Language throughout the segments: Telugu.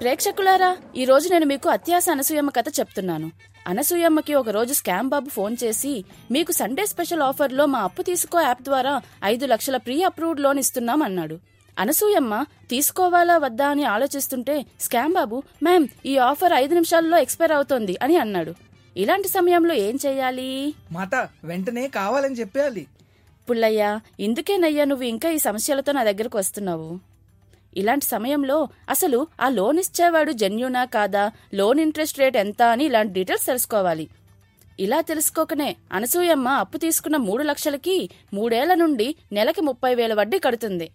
ప్రేక్షకులారా ఈ రోజు నేను మీకు అత్యాస అనసూయమ్మ కథ చెప్తున్నాను. అనసూయమ్మకి ఒక రోజు స్కామ్ బాబు ఫోన్ చేసి మీకు సండే స్పెషల్ ఆఫర్లో మా అప్పు తీసుకో యాప్ ద్వారా ఐదు లక్షల ప్రీ అప్రూవ్డ్ లోన్ ఇస్తున్నాం అన్నాడు. అనసూయమ్మ తీసుకోవాలా వద్దా అని ఆలోచిస్తుంటే స్కామ్ బాబు మ్యామ్ ఈ ఆఫర్ ఐదు నిమిషాల్లో ఎక్స్పైర్ అవుతోంది అని అన్నాడు. ఇలాంటి సమయంలో ఏం చెయ్యాలి మాత వెంటనే కావాలని చెప్పేయాలి. పుల్లయ్య ఇందుకేనయ్యా నువ్వు ఇంకా ఈ సమస్యలతో నా దగ్గరకు వస్తున్నావు. ఇలాంటి సమయంలో అసలు ఆ లోన్ ఇచ్చేవాడు జెన్యునా కాదా? లోన్ ఇంట్రెస్ట్ రేట్ ఎంత అని ఇలాంటి డీటెయిల్స్ తెలుసుకోవాలి. ఇలా తెలుసుకోకనే అనసూయమ్మ అప్పు తీసుకున్న మూడు లక్షలకి మూడేళ్ళ నుండి నెలకి ముప్పై వేల వడ్డీ కడుతుంది.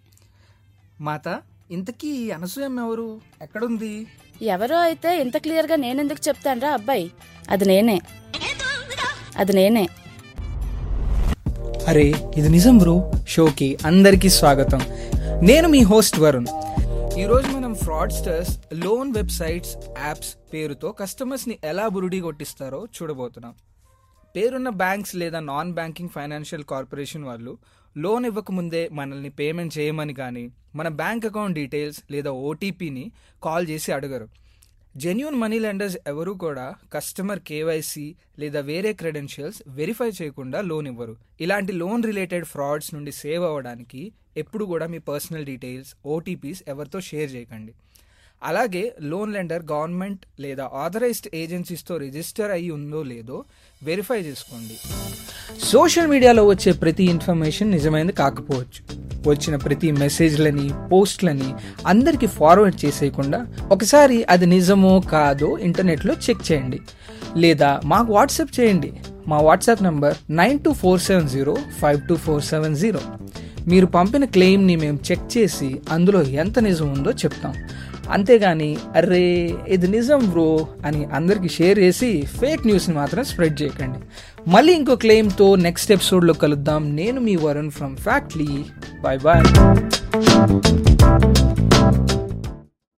మాత ఇంతకీ అనసూయమ్మ ఎవరు? ఎక్కడుంది? ఎవరో అయితే ఇంత క్లియర్గా నేనెందుకు చెప్తాన్రా అబ్బాయి? అది నేనే. అది నేనే. అరే ఇది నిజం బ్రో. షోకి అందరికీ స్వాగతం. నేను మీ హోస్ట్ వరుణ్. ఈరోజు మనం ఫ్రాడ్స్టర్స్ లోన్ వెబ్సైట్స్ యాప్స్ పేరుతో కస్టమర్స్ని ఎలా బురుడి కొట్టిస్తారో చూడబోతున్నాం. పేరున్న బ్యాంక్స్ లేదా నాన్ బ్యాంకింగ్ ఫైనాన్షియల్ కార్పొరేషన్ వాళ్ళు లోన్ ఇవ్వకముందే మనల్ని పేమెంట్ చేయమని కానీ మన బ్యాంక్ అకౌంట్ డీటెయిల్స్ లేదా ఓటీపీని కాల్ చేసి అడగరు. జెన్యున్ మనీ లెండర్స్ ఎవరు కూడా కస్టమర్ కేవైసీ లేదా వేరే క్రెడెన్షియల్స్ వెరిఫై చేయకుండా లోన్ ఇవ్వరు. ఇలాంటి లోన్ రిలేటెడ్ ఫ్రాడ్స్ నుండి సేవ్ అవ్వడానికి ఎప్పుడు కూడా మీ పర్సనల్ డీటెయిల్స్ ఓటీపీస్ ఎవరితో షేర్ చేయకండి. అలాగే లోన్ లెండర్ గవర్నమెంట్ లేదా ఆథరైజ్డ్ ఏజెన్సీస్తో రిజిస్టర్ అయ్యి ఉందో లేదో వెరిఫై చేసుకోండి. సోషల్ మీడియాలో వచ్చే ప్రతి ఇన్ఫర్మేషన్ నిజమైనది కాకపోవచ్చు. వచ్చిన ప్రతి మెసేజ్లని పోస్ట్లని అందరికీ ఫార్వర్డ్ చేసేయకుండా ఒకసారి అది నిజమో కాదో ఇంటర్నెట్లో చెక్ చేయండి. లేదా మాకు వాట్సాప్ చేయండి. మా WhatsApp number nine two four seven zero five two four seven zero. మీరు పంపిన క్లెయిమ్ని మేము చెక్ చేసి అందులో ఎంత నిజం ఉందో చెప్తాం. అంతేగాని అర్రే ఇది నిజం బ్రో అని అందరికీ షేర్ చేసి ఫేక్ న్యూస్ని మాత్రం స్ప్రెడ్ చేయకండి. మళ్ళీ ఇంకో క్లెయిమ్తో నెక్స్ట్ ఎపిసోడ్లో కలుద్దాం. నేను మీ Varun from Factly. Bye bye.